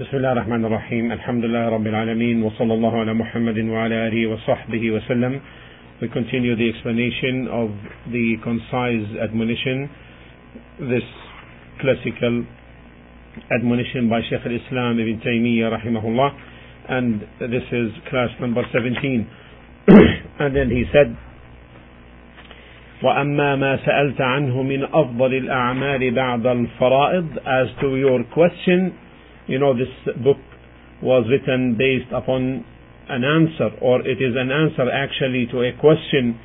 بسم الله الرحمن الرحيم الحمد لله رب العالمين وصلى الله على محمد وعلى آله وصحبه وسلم We continue the explanation of the concise admonition this classical admonition by Shaykh al-Islam Ibn Taymiyyah rahimahullah and this is class number 17 and then he said وأما ما سألت عنه من أفضل الأعمال بعد الفرائض as to your question you know this book was written based upon an answer or it is an answer actually to a question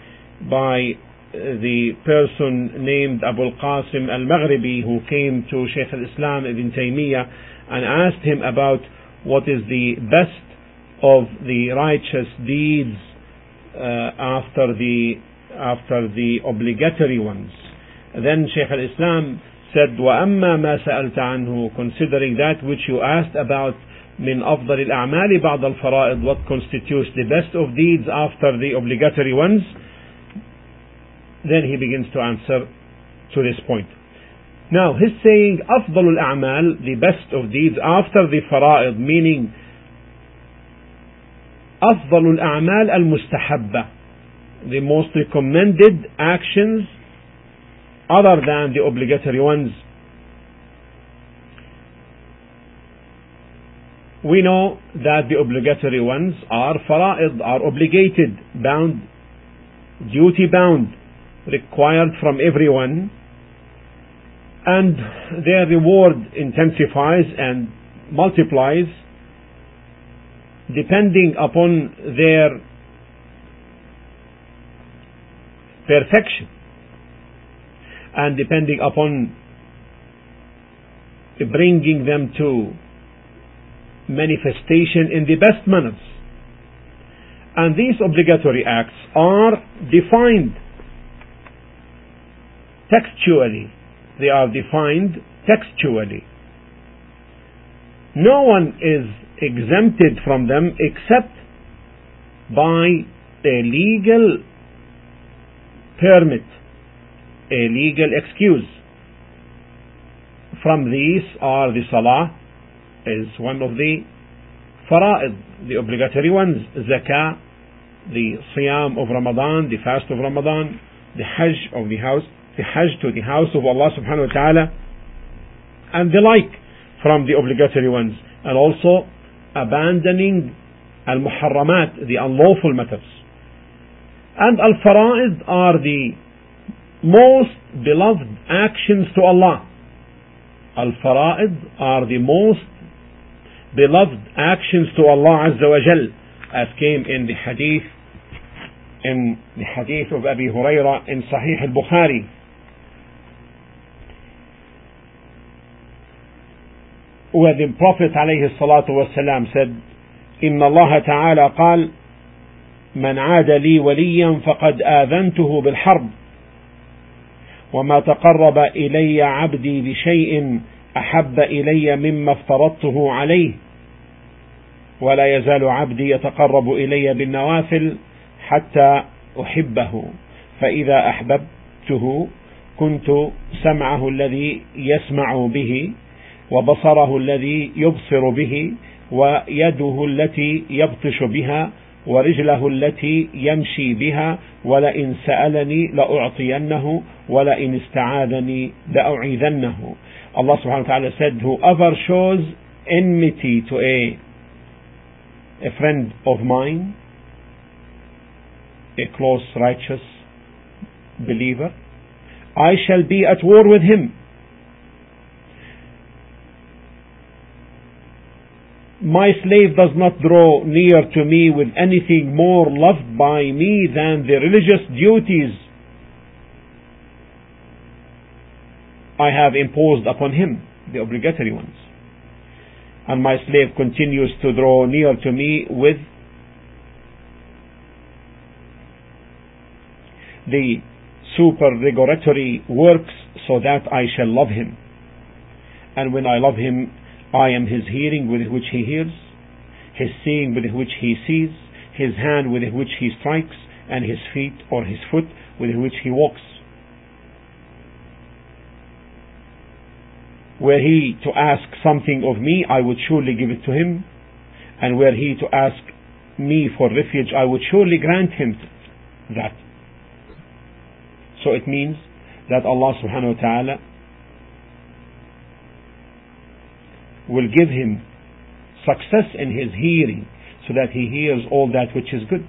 by the person named Abu al-Qasim al-Maghribi who came to Shaykh al-Islam Ibn Taymiyyah and asked him about what is the best of the righteous deeds uh, after the after the obligatory ones. Then Shaykh al-Islam said, وَأَمَّا مَا سَأَلْتَ عَنْهُ Considering that which you asked about من أفضل الأعمال بعد الفرائض what constitutes the best of deeds after the obligatory ones then he begins to answer to this point now he's saying أفضل الأعمال the best of deeds after the فرائض meaning أفضل الأعمال المستحبة the most recommended actions other than the obligatory ones. We know that the obligatory ones are fara'id, are obligated, bound, duty bound, required from everyone, and their reward intensifies and multiplies depending upon their perfection and depending upon bringing them to manifestation in the best manners. And these obligatory acts are defined textually. They are defined textually. No one is exempted from them except by a legal permit, a legal excuse. From these are the salah is one of the fara'id, the obligatory ones, zakah, the siyam of Ramadan, the fast of Ramadan, the hajj of the house, the hajj to the house of Allah subhanahu wa ta'ala, and the like from the obligatory ones, and also abandoning al-muharramat, the unlawful matters. And al-fara'id are the most beloved actions to Allah. Al-fara'id are the most beloved actions to Allah Azza wa Jal as came in the hadith in the hadith of Abi Huraira in Sahih al-Bukhari where the Prophet عليه الصلاة والسلام said إن الله تعالى قال من عاد لي وليا فقد آذنته بالحرب وما تقرب إلي عبدي بشيء أحب إلي مما افترضته عليه. ولا يزال عبدي يتقرب إلي بالنوافل حتى أحبه. فإذا أحببته كنت سمعه الذي يسمع به وبصره الذي يبصر به ويده التي يبطش بها ورجله التي يمشي بها ولئن سألني لأعطينه ولئن استعاذني لأعيذنه Allah subhanahu wa ta'ala said whoever shows enmity to a a friend of mine a close righteous believer I shall be at war with him my slave does not draw near to me with anything more loved by me than the religious duties I have imposed upon him, the obligatory ones. And my slave continues to draw near to me with the supererogatory works so that I shall love him. And when I love him, I am his hearing with which he hears, his seeing with which he sees, his hand with which he strikes, and his feet or his foot with which he walks. were he to ask something of me, I would surely give it to him. And were he to ask me for refuge, I would surely grant him that. So it means that Allah subhanahu wa ta'ala will give him success in his hearing so that he hears all that which is good.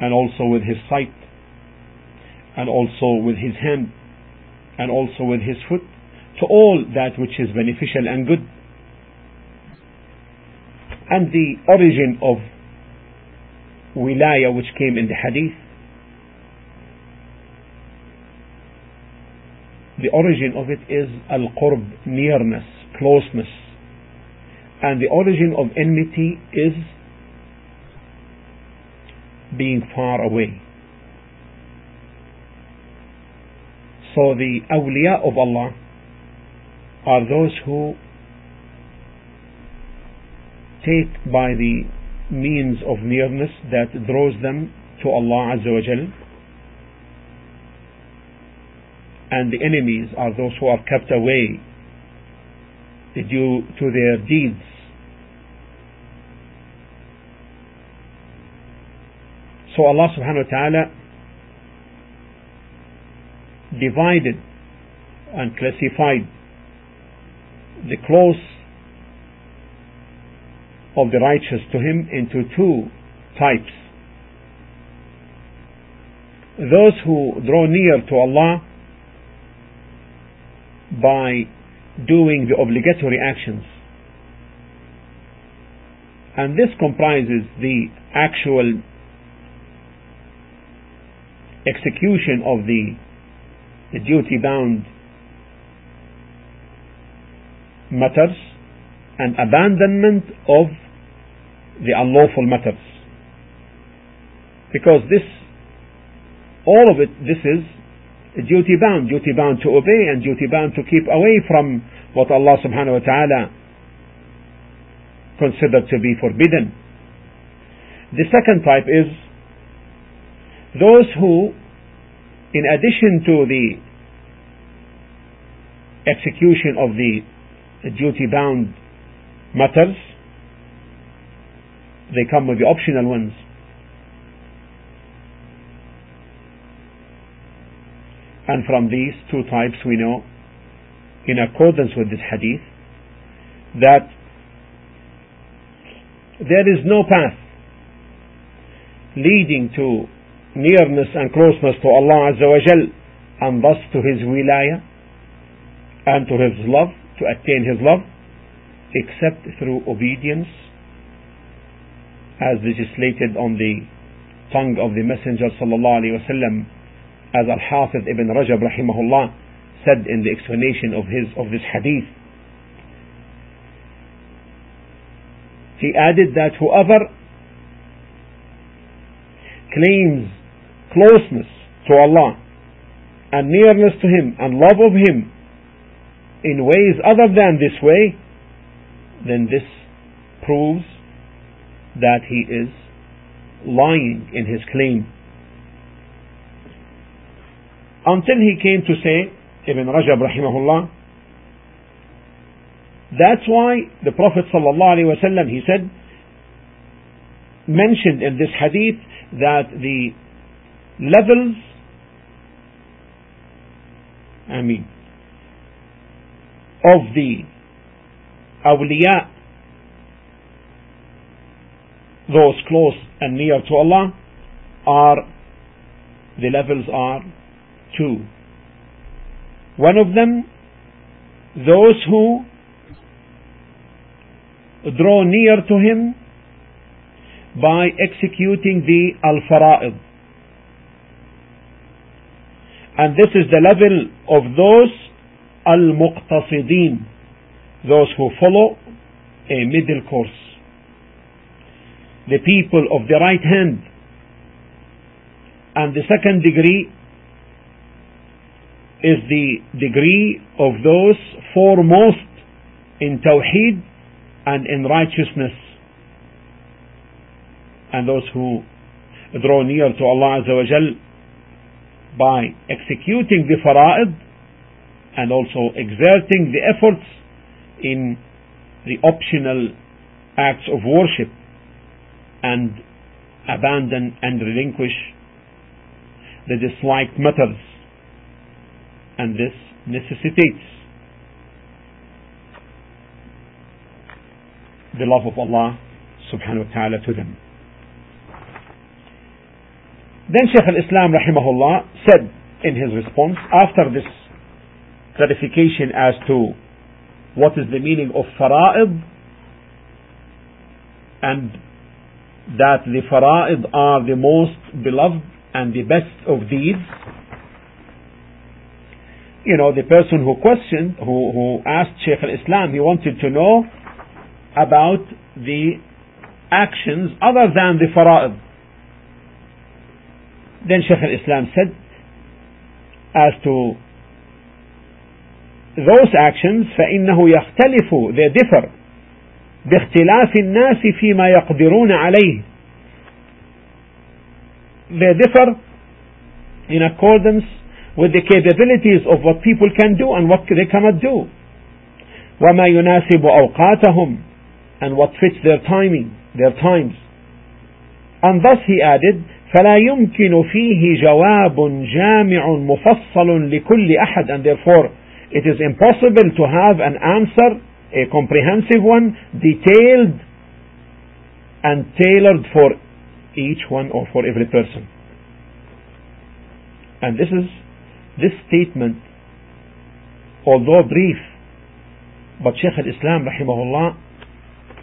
And also with his sight, and also with his hand, and also with his foot, to all that which is beneficial and good. And the origin of wilaya which came in the hadith the origin of it is al-qurb, nearness, closeness. And the origin of enmity is being far away. So the awliya of Allah are those who take by the means of nearness that draws them to Allah Azza wa Jal and the enemies are those who are kept away due to their deeds. So Allah subhanahu wa ta'ala divided and classified the close of the righteous to him into two types. Those who draw near to Allah by doing the obligatory actions. And this comprises the actual execution of the, the duty bound matters and abandonment of the unlawful matters. Because this, all of it, this is duty bound, duty bound to obey and duty bound to keep away from what Allah subhanahu wa ta'ala considered to be forbidden. The second type is those who, in addition to the execution of the duty bound matters, they come with the optional ones. And from these two types we know, in accordance with this hadith, that there is no path leading to nearness and closeness to Allah Azza wa Jal and thus to His wilayah and to His love, to attain His love, except through obedience as legislated on the tongue of the Messenger sallallahu alaihi wasallam as Al-Hafiz ibn Rajab rahimahullah said in the explanation of his of this hadith. He added that whoever claims closeness to Allah and nearness to Him and love of Him in ways other than this way, then this proves that he is lying in his claim until he came to say, Ibn Rajab rahimahullah, that's why the Prophet sallallahu he said, mentioned in this hadith that the levels, I mean, of the awliya, those close and near to Allah, are the levels are two. One of them, those who draw near to him by executing the al-fara'id. And this is the level of those al-muqtasidin, those who follow a middle course. The people of the right hand. And the second degree is the degree of those foremost in Tawheed and in righteousness. And those who draw near to Allah Azza wa Jal by executing the fara'id and also exerting the efforts in the optional acts of worship and abandon and relinquish the disliked matters and this necessitates the love of Allah subhanahu wa ta'ala to them. Then Shaykh al-Islam rahimahullah said in his response, after this clarification as to what is the meaning of fara'id and that the fara'id are the most beloved and the best of deeds. You know, the person who questioned, who, who asked Shaykh al-Islam, he wanted to know about the actions other than the fara'id. Then Shaykh al-Islam said, as to those actions فإنه يختلف they differ باختلاف الناس فيما يقدرون عليه they differ in accordance with the capabilities of what people can do and what they cannot do وما يناسب أوقاتهم and what fits their timing their times and thus he added فلا يمكن فيه جواب جامع مفصل لكل أحد and therefore it is impossible to have an answer, a comprehensive one, detailed and tailored for each one or for every person. And this is, this statement, although brief, but Shaykh al-Islam rahimahullah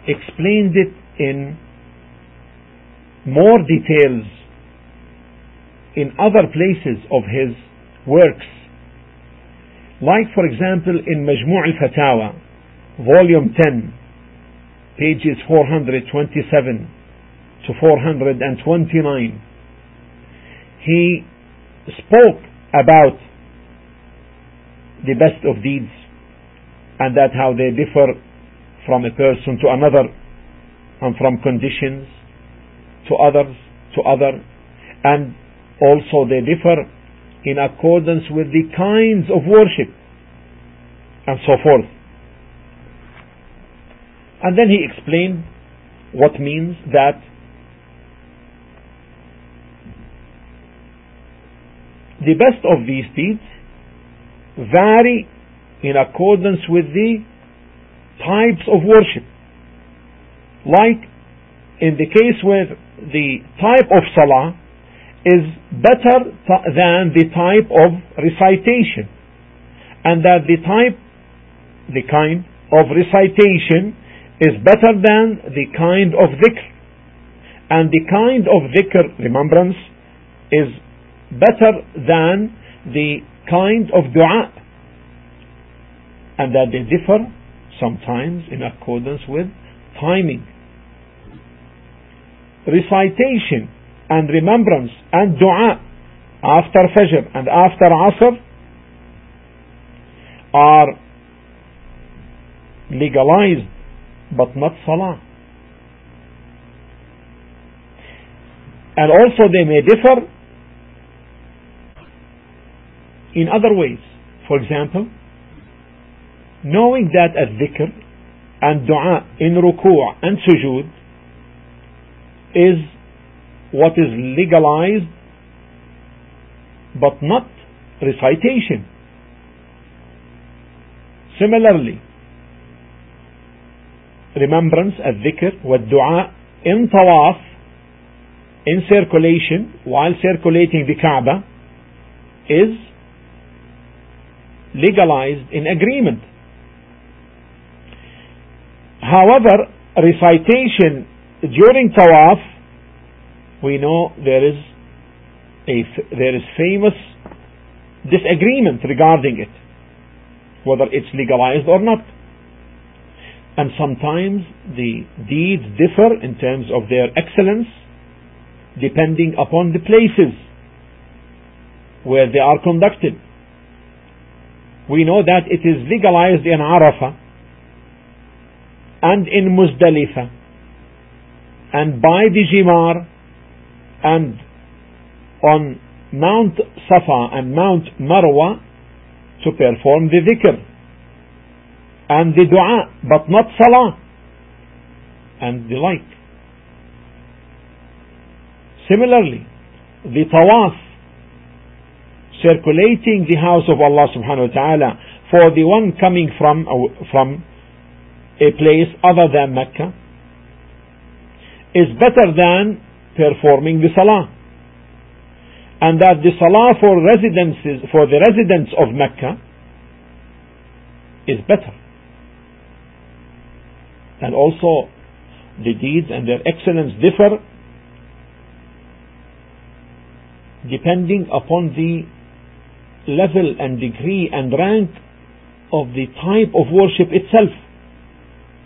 explained it in more details in other places of his works. Like, for example, in Majmu' al-Fatawa, volume 10, pages 427 to 429, he spoke about the best of deeds and that how they differ from a person to another and from conditions to others to other and also they differ in accordance with the kinds of worship and so forth. And then he explained what means that the best of these deeds vary in accordance with the types of worship. Like in the case where the type of salah is better than the type of recitation and that the type the kind of recitation is better than the kind of dhikr and the kind of dhikr remembrance is better than the kind of dua and that they differ sometimes in accordance with timing recitation and remembrance and dua after Fajr and after Asr are legalized but not Salah. And also they may differ in other ways. For example, knowing that a dhikr and dua in ruku' and sujud is what is legalized but not recitation. Similarly, remembrance of dhikr with dua in tawaf, in circulation, while circulating the Kaaba, is legalized in agreement. However, recitation during tawaf we know there is a there is famous disagreement regarding it, whether it's legalized or not. And sometimes the deeds differ in terms of their excellence depending upon the places where they are conducted. We know that it is legalized in Arafah and in Muzdalifah and by the Jimar and on Mount Safa and Mount Marwa to perform the dhikr and the dua, but not salah and the like. Similarly, the tawaf, circulating the house of Allah subhanahu wa ta'ala for the one coming from, from a place other than Mecca is better than performing the salah. And that the salah for residences, for the residents of Mecca is better. And also the deeds and their excellence differ depending upon the level and degree and rank of the type of worship itself.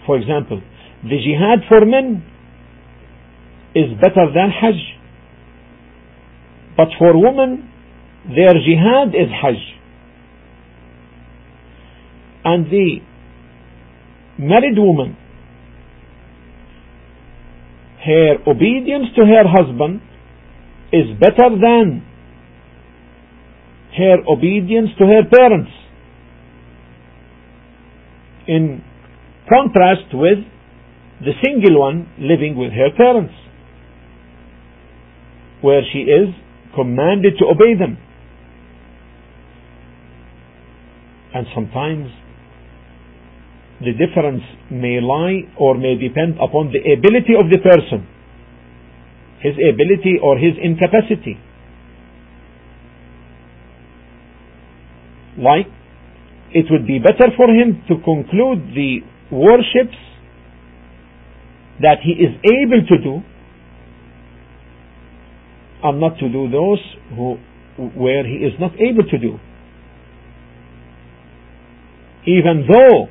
For example, the jihad for men is better than Hajj. But for women, their jihad is Hajj. And the married woman, her obedience to her husband is better than her obedience to her parents. In contrast with the single one living with her parents where she is commanded to obey them. And sometimes the difference may lie or may depend upon the ability of the person, his ability or his incapacity. Like, it would be better for him to conclude the worships that he is able to do and not to do those who, where he is not able to do. Even though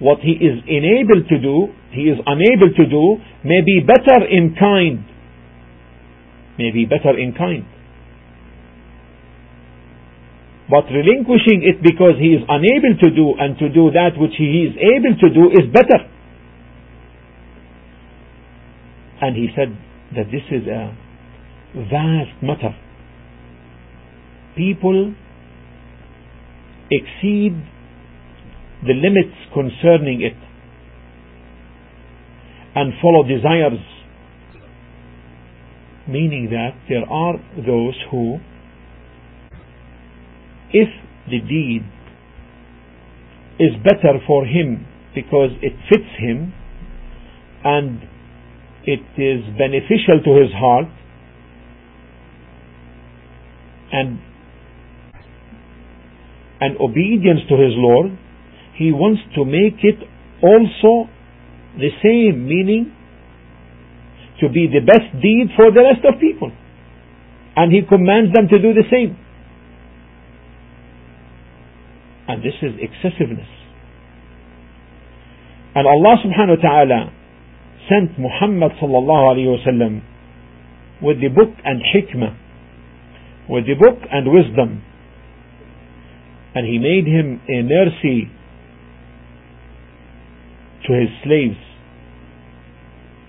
what he is enabled to do, he is unable to do, may be better in kind. May be better in kind. But relinquishing it because he is unable to do and to do that which he is able to do is better. And he said that this is a vast matter. People exceed the limits concerning it and follow desires, meaning that there are those who, if the deed is better for him because it fits him and it is beneficial to his heart, and and obedience to his Lord, he wants to make it also the same, meaning to be the best deed for the rest of people. And he commands them to do the same. And this is excessiveness. And Allah subhanahu wa ta'ala sent Muhammad sallallahu alayhi wa sallam with the book and hikmah with the book and wisdom. And he made him a mercy to his slaves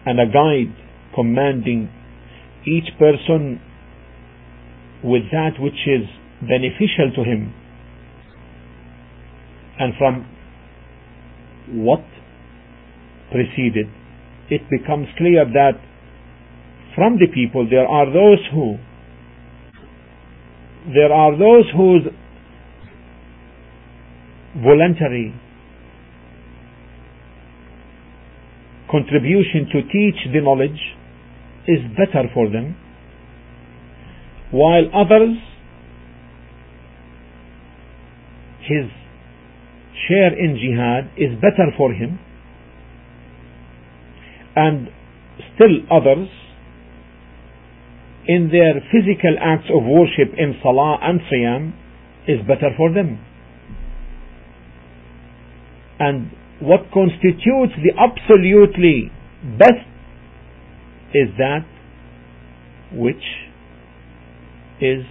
and a guide commanding each person with that which is beneficial to him. And from what preceded, it becomes clear that from the people there are those who there are those whose voluntary contribution to teach the knowledge is better for them, while others, his share in jihad is better for him, and still others, in their physical acts of worship in salah and siyam is better for them. And what constitutes the absolutely best is that which is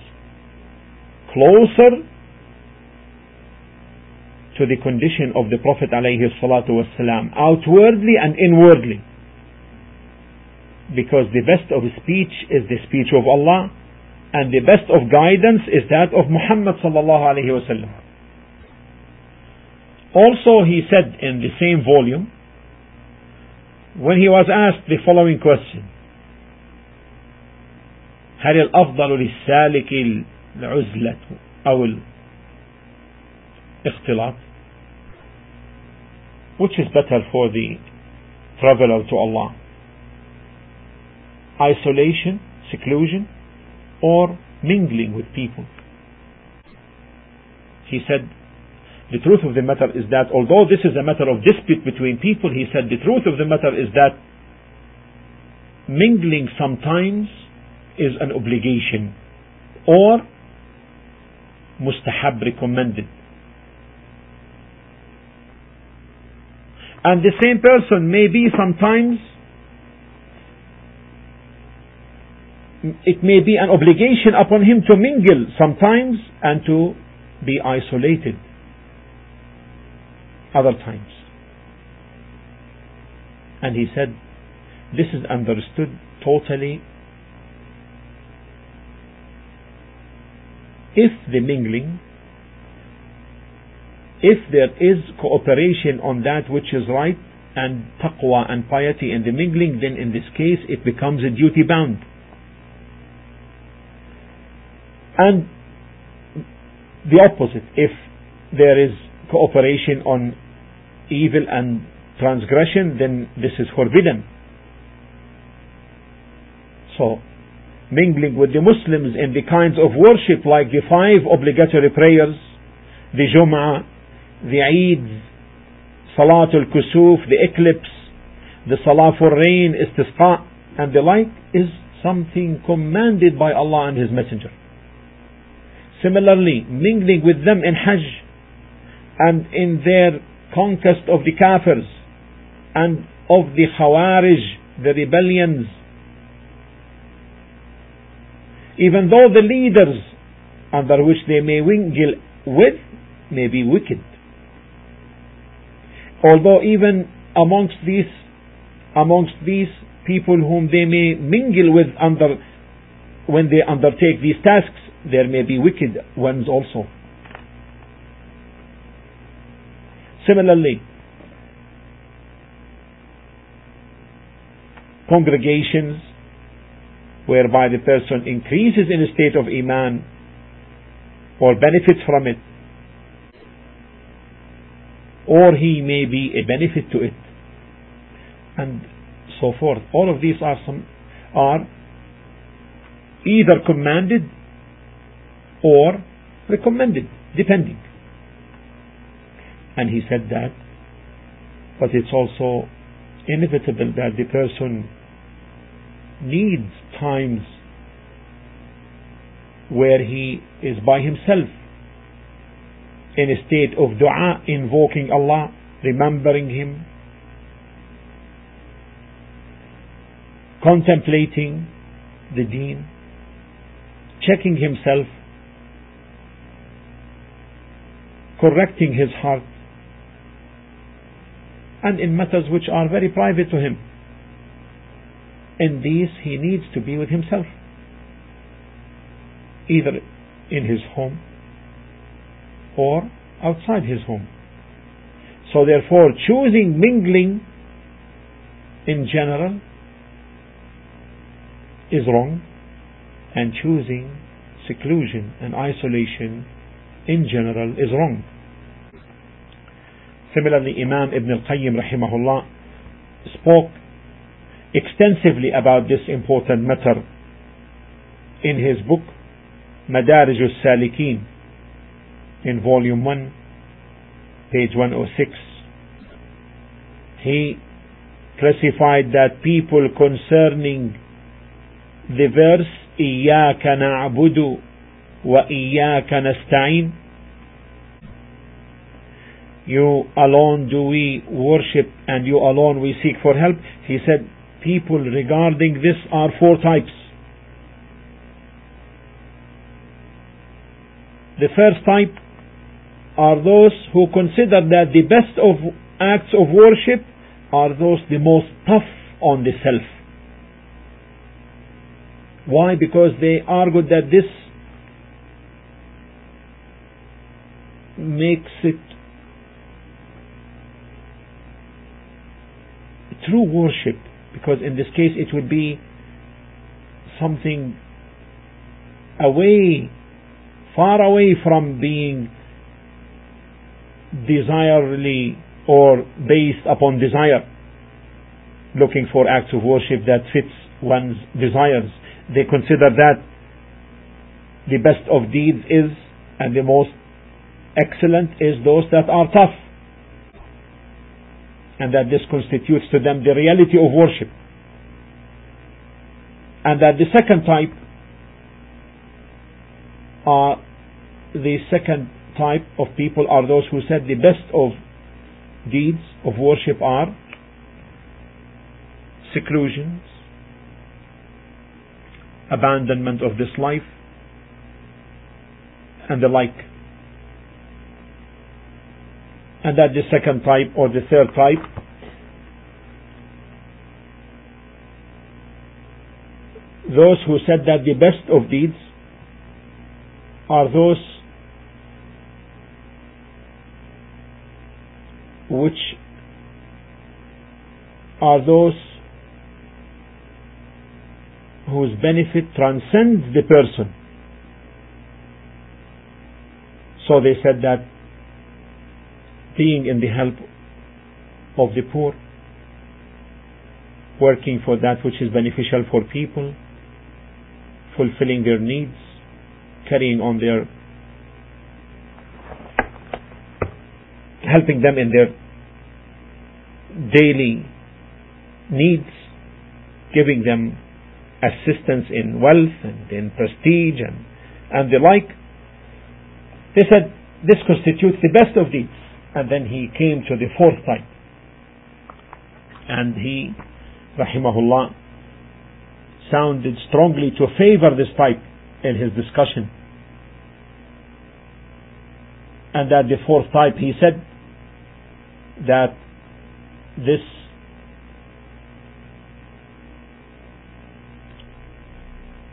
closer to the condition of the Prophet alayhi salatu wasalam, outwardly and inwardly because the best of speech is the speech of Allah and the best of guidance is that of Muhammad sallallahu alayhi wasallam. Also he said in the same volume when he was asked the following question هل الأفضل للسالك العزلة أو الاختلاط which is better for the traveler to Allah isolation seclusion or mingling with people. He said, the truth of the matter is that although this is a matter of dispute between people, he said the truth of the matter is that mingling sometimes is an obligation or mustahab recommended. And the same person may be sometimes it may be an obligation upon him to mingle sometimes and to be isolated other times. And he said, this is understood totally if the mingling, if there is cooperation on that which is right and taqwa and piety and the mingling, then in this case it becomes a duty bound. And the opposite, if there is cooperation on evil and transgression, then this is forbidden. So, mingling with the Muslims in the kinds of worship like the five obligatory prayers, the Jum'ah, the Eid, Salatul Kusuf, the eclipse, the Salah for rain, Istisqa, and the like is something commanded by Allah and His Messenger. Similarly, mingling with them in Hajj and in their conquest of the Kafirs and of the Khawarij, the rebellions. Even though the leaders under which they may mingle with may be wicked. Although even amongst these amongst these people whom they may mingle with under when they undertake these tasks there may be wicked ones also. Similarly, congregations whereby the person increases in a state of Iman or benefits from it, or he may be a benefit to it, and so forth. All of these are some are either commanded or recommended, depending. And he said that, but it's also inevitable that the person needs times where he is by himself in a state of dua, invoking Allah, remembering Him, contemplating the deen, checking himself correcting his heart, and in matters which are very private to him. In these, he needs to be with himself, either in his home or outside his home. So, therefore, choosing mingling in general is wrong, and choosing seclusion and isolation in general is wrong. Similarly, Imam Ibn al-Qayyim rahimahullah spoke extensively about this important matter in his book Madarij al-Salikin in volume 1 page 106 he classified that people concerning the verse إياك نعبد وإياك نستعين you alone do we worship and you alone we seek for help he said people regarding this are four types the first type are those who consider that the best of acts of worship are those the most tough on the self Why? Because they argued that this makes it true worship because in this case it would be something away far away from being desirely or based upon desire looking for acts of worship that fits one's desires they consider that the best of deeds is and the most excellent is those that are tough. And that this constitutes to them the reality of worship. And that the second type are the second type of people are those who said the best of deeds of worship are seclusions, abandonment of this life, and the like. And that the second type or the third type those who said that the best of deeds are those which are those whose benefit transcends the person. So they said that being in the help of the poor, working for that which is beneficial for people, fulfilling their needs, carrying on their helping them in their daily needs, giving them assistance in wealth and in prestige and, and the like. They said this constitutes the best of deeds. And then he came to the fourth type. And he, rahimahullah, sounded strongly to favor this type in his discussion. And that the fourth type, he said that this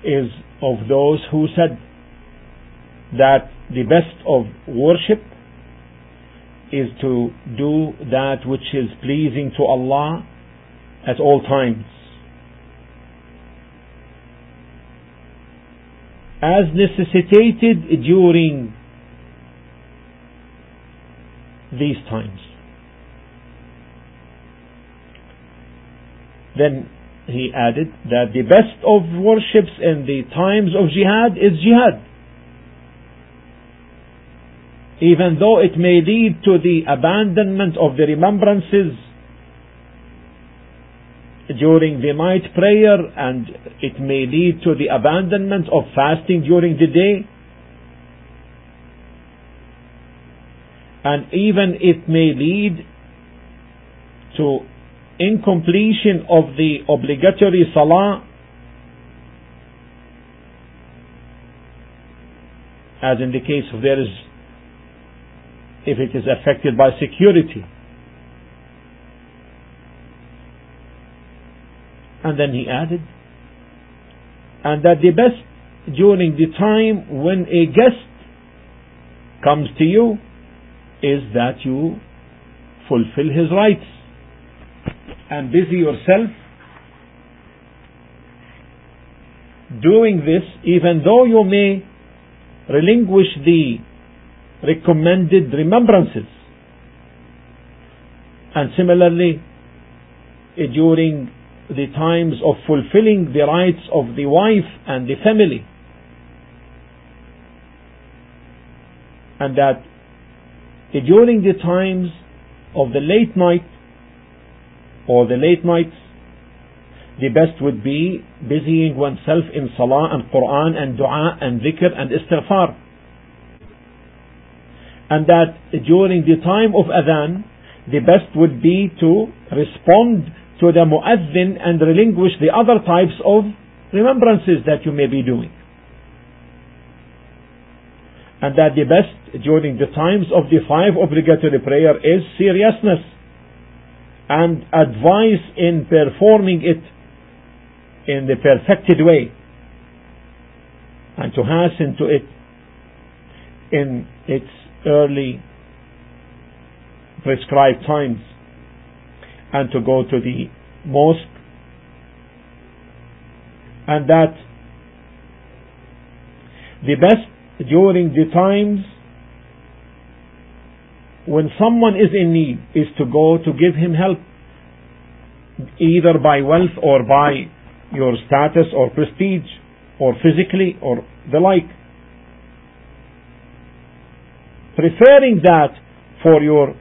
is of those who said that the best of worship is to do that which is pleasing to Allah at all times. As necessitated during these times. Then he added that the best of worships in the times of jihad is jihad. Even though it may lead to the abandonment of the remembrances during the night prayer and it may lead to the abandonment of fasting during the day and even it may lead to incompletion of the obligatory salah as in the case of there is if it is affected by security. And then he added and that the best during the time when a guest comes to you is that you fulfill his rights and busy yourself doing this even though you may relinquish the recommended remembrances. And similarly eh, during the times of fulfilling the rights of the wife and the family and that eh, during the times of the late night or the late nights, the best would be busying oneself in salah and Quran and dua and dhikr and istighfar. And that during the time of adhan, the best would be to respond to the muazzin and relinquish the other types of remembrances that you may be doing. And that the best during the times of the five obligatory prayer is seriousness and advice in performing it in the perfected way. And to hasten to it in its early prescribed times. And to go to the mosque. And that the best during the times when someone is in need is to go to give him help either by wealth or by your status or prestige or physically or the like. Preferring that for your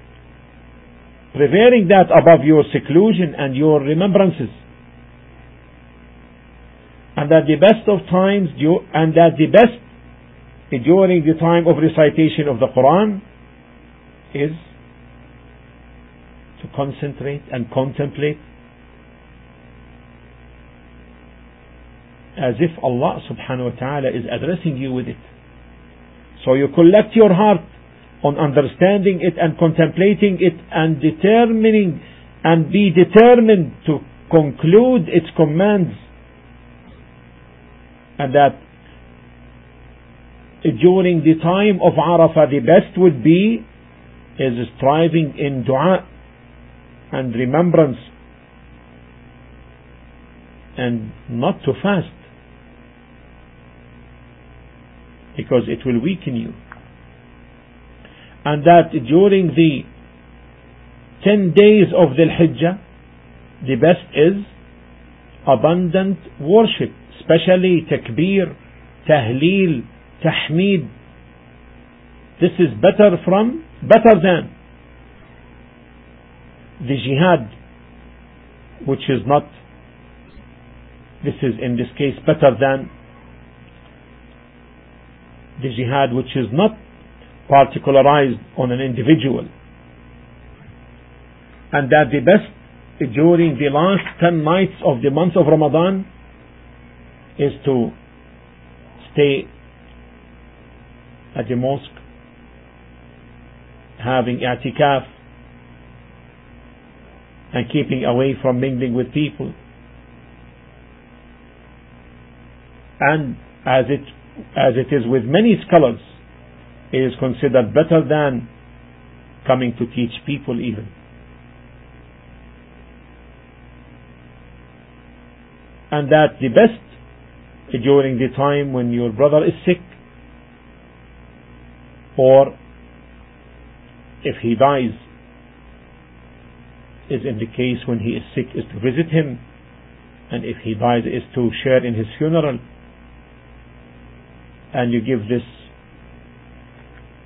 preferring that above your seclusion and your remembrances. And that the best of times and that the best during the time of recitation of the Quran is to concentrate and contemplate as if Allah subhanahu wa ta'ala is addressing you with it. So you collect your heart on understanding it and contemplating it and determining and be determined to conclude its commands and that during the time of Arafah the best would be is striving in dua and remembrance and not to fast. Because it will weaken you. And that during the 10 days of the Hijjah the best is abundant worship especially takbir tahleel tahmeed. This is better from better than the jihad which is not this is in this case better than the jihad which is not particularized on an individual. And that the best during the last 10 nights of the month of Ramadan is to stay at the mosque having i'tikaf and keeping away from mingling with people. And as it as it is with many scholars it is considered better than coming to teach people even. And that the best during the time when your brother is sick or if he dies is in the case when he is sick is to visit him. And if he dies is to share in his funeral. And you give this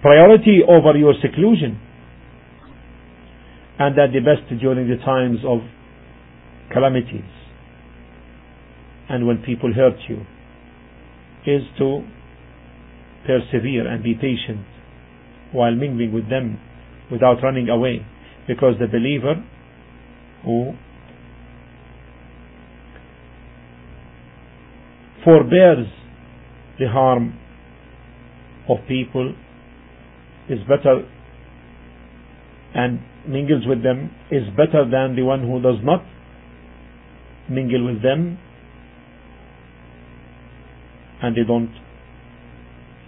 priority over your seclusion. And that the best during the times of calamities and when people hurt you is to persevere and be patient while mingling with them without running away. Because the believer who forbears the harm of people is better and mingles with them is better than the one who does not mingle with them and they don't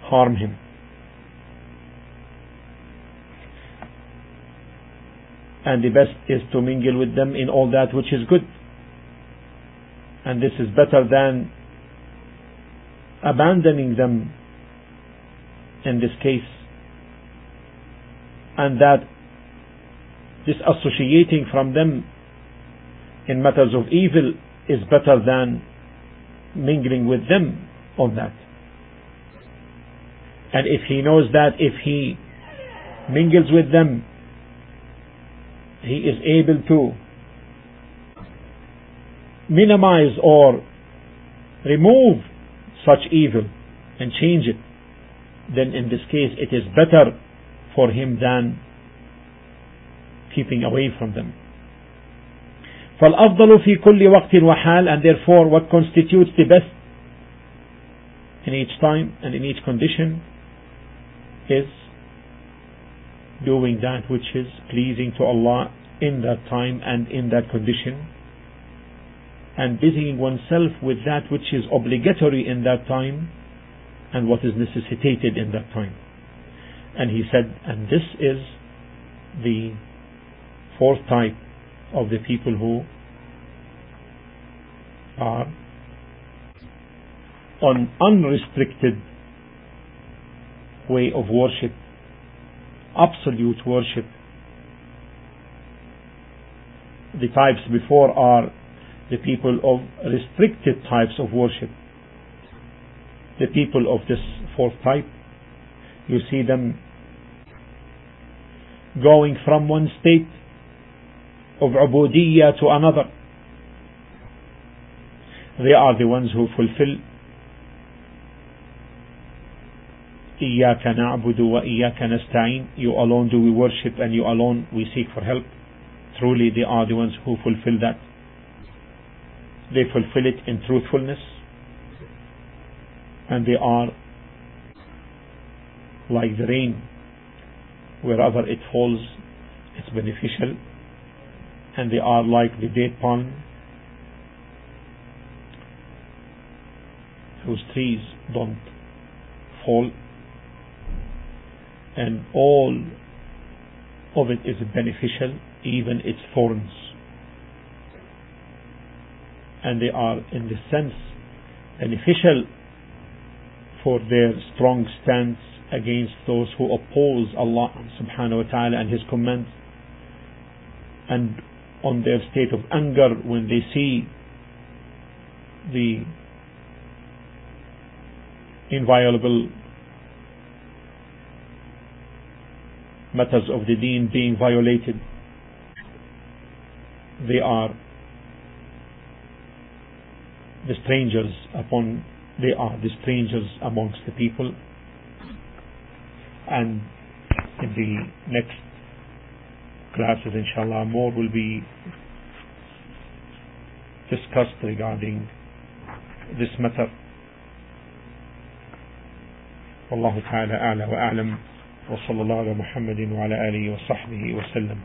harm him and the best is to mingle with them in all that which is good. And this is better than abandoning them in this case. And that disassociating from them in matters of evil is better than mingling with them on that. And if he knows that if he mingles with them he is able to minimize or remove such evil and change it, then in this case it is better for him than keeping away from them. فالأفضل في كل وقت وحال and therefore what constitutes the best in each time and in each condition is doing that which is pleasing to Allah in that time and in that condition and busying oneself with that which is obligatory in that time and what is necessitated in that time. And he said, and this is the fourth type of the people who are on unrestricted way of worship, absolute worship The types before are the people of restricted types of worship. The people of this fourth type, you see them going from one state of ubudiyya to another. They are the ones who fulfill إياك نعبد وإياك نستعين You alone do we worship and you alone we seek for help. Truly they are the ones who fulfill that. They fulfill it in truthfulness. And they are like the rain. Wherever it falls it's beneficial. And they are like the date palm. Whose trees don't fall. And all of it is beneficial even its thorns and they are in this sense beneficial for their strong stance against those who oppose Allah subhanahu wa ta'ala and His commands and on their state of anger when they see the inviolable matters of the deen being violated they are the strangers upon they are the strangers amongst the people and in the next classes inshallah more will be discussed regarding this matter والله تعالى أعلى وأعلم وصلى الله على محمد وعلى آله وصحبه وسلم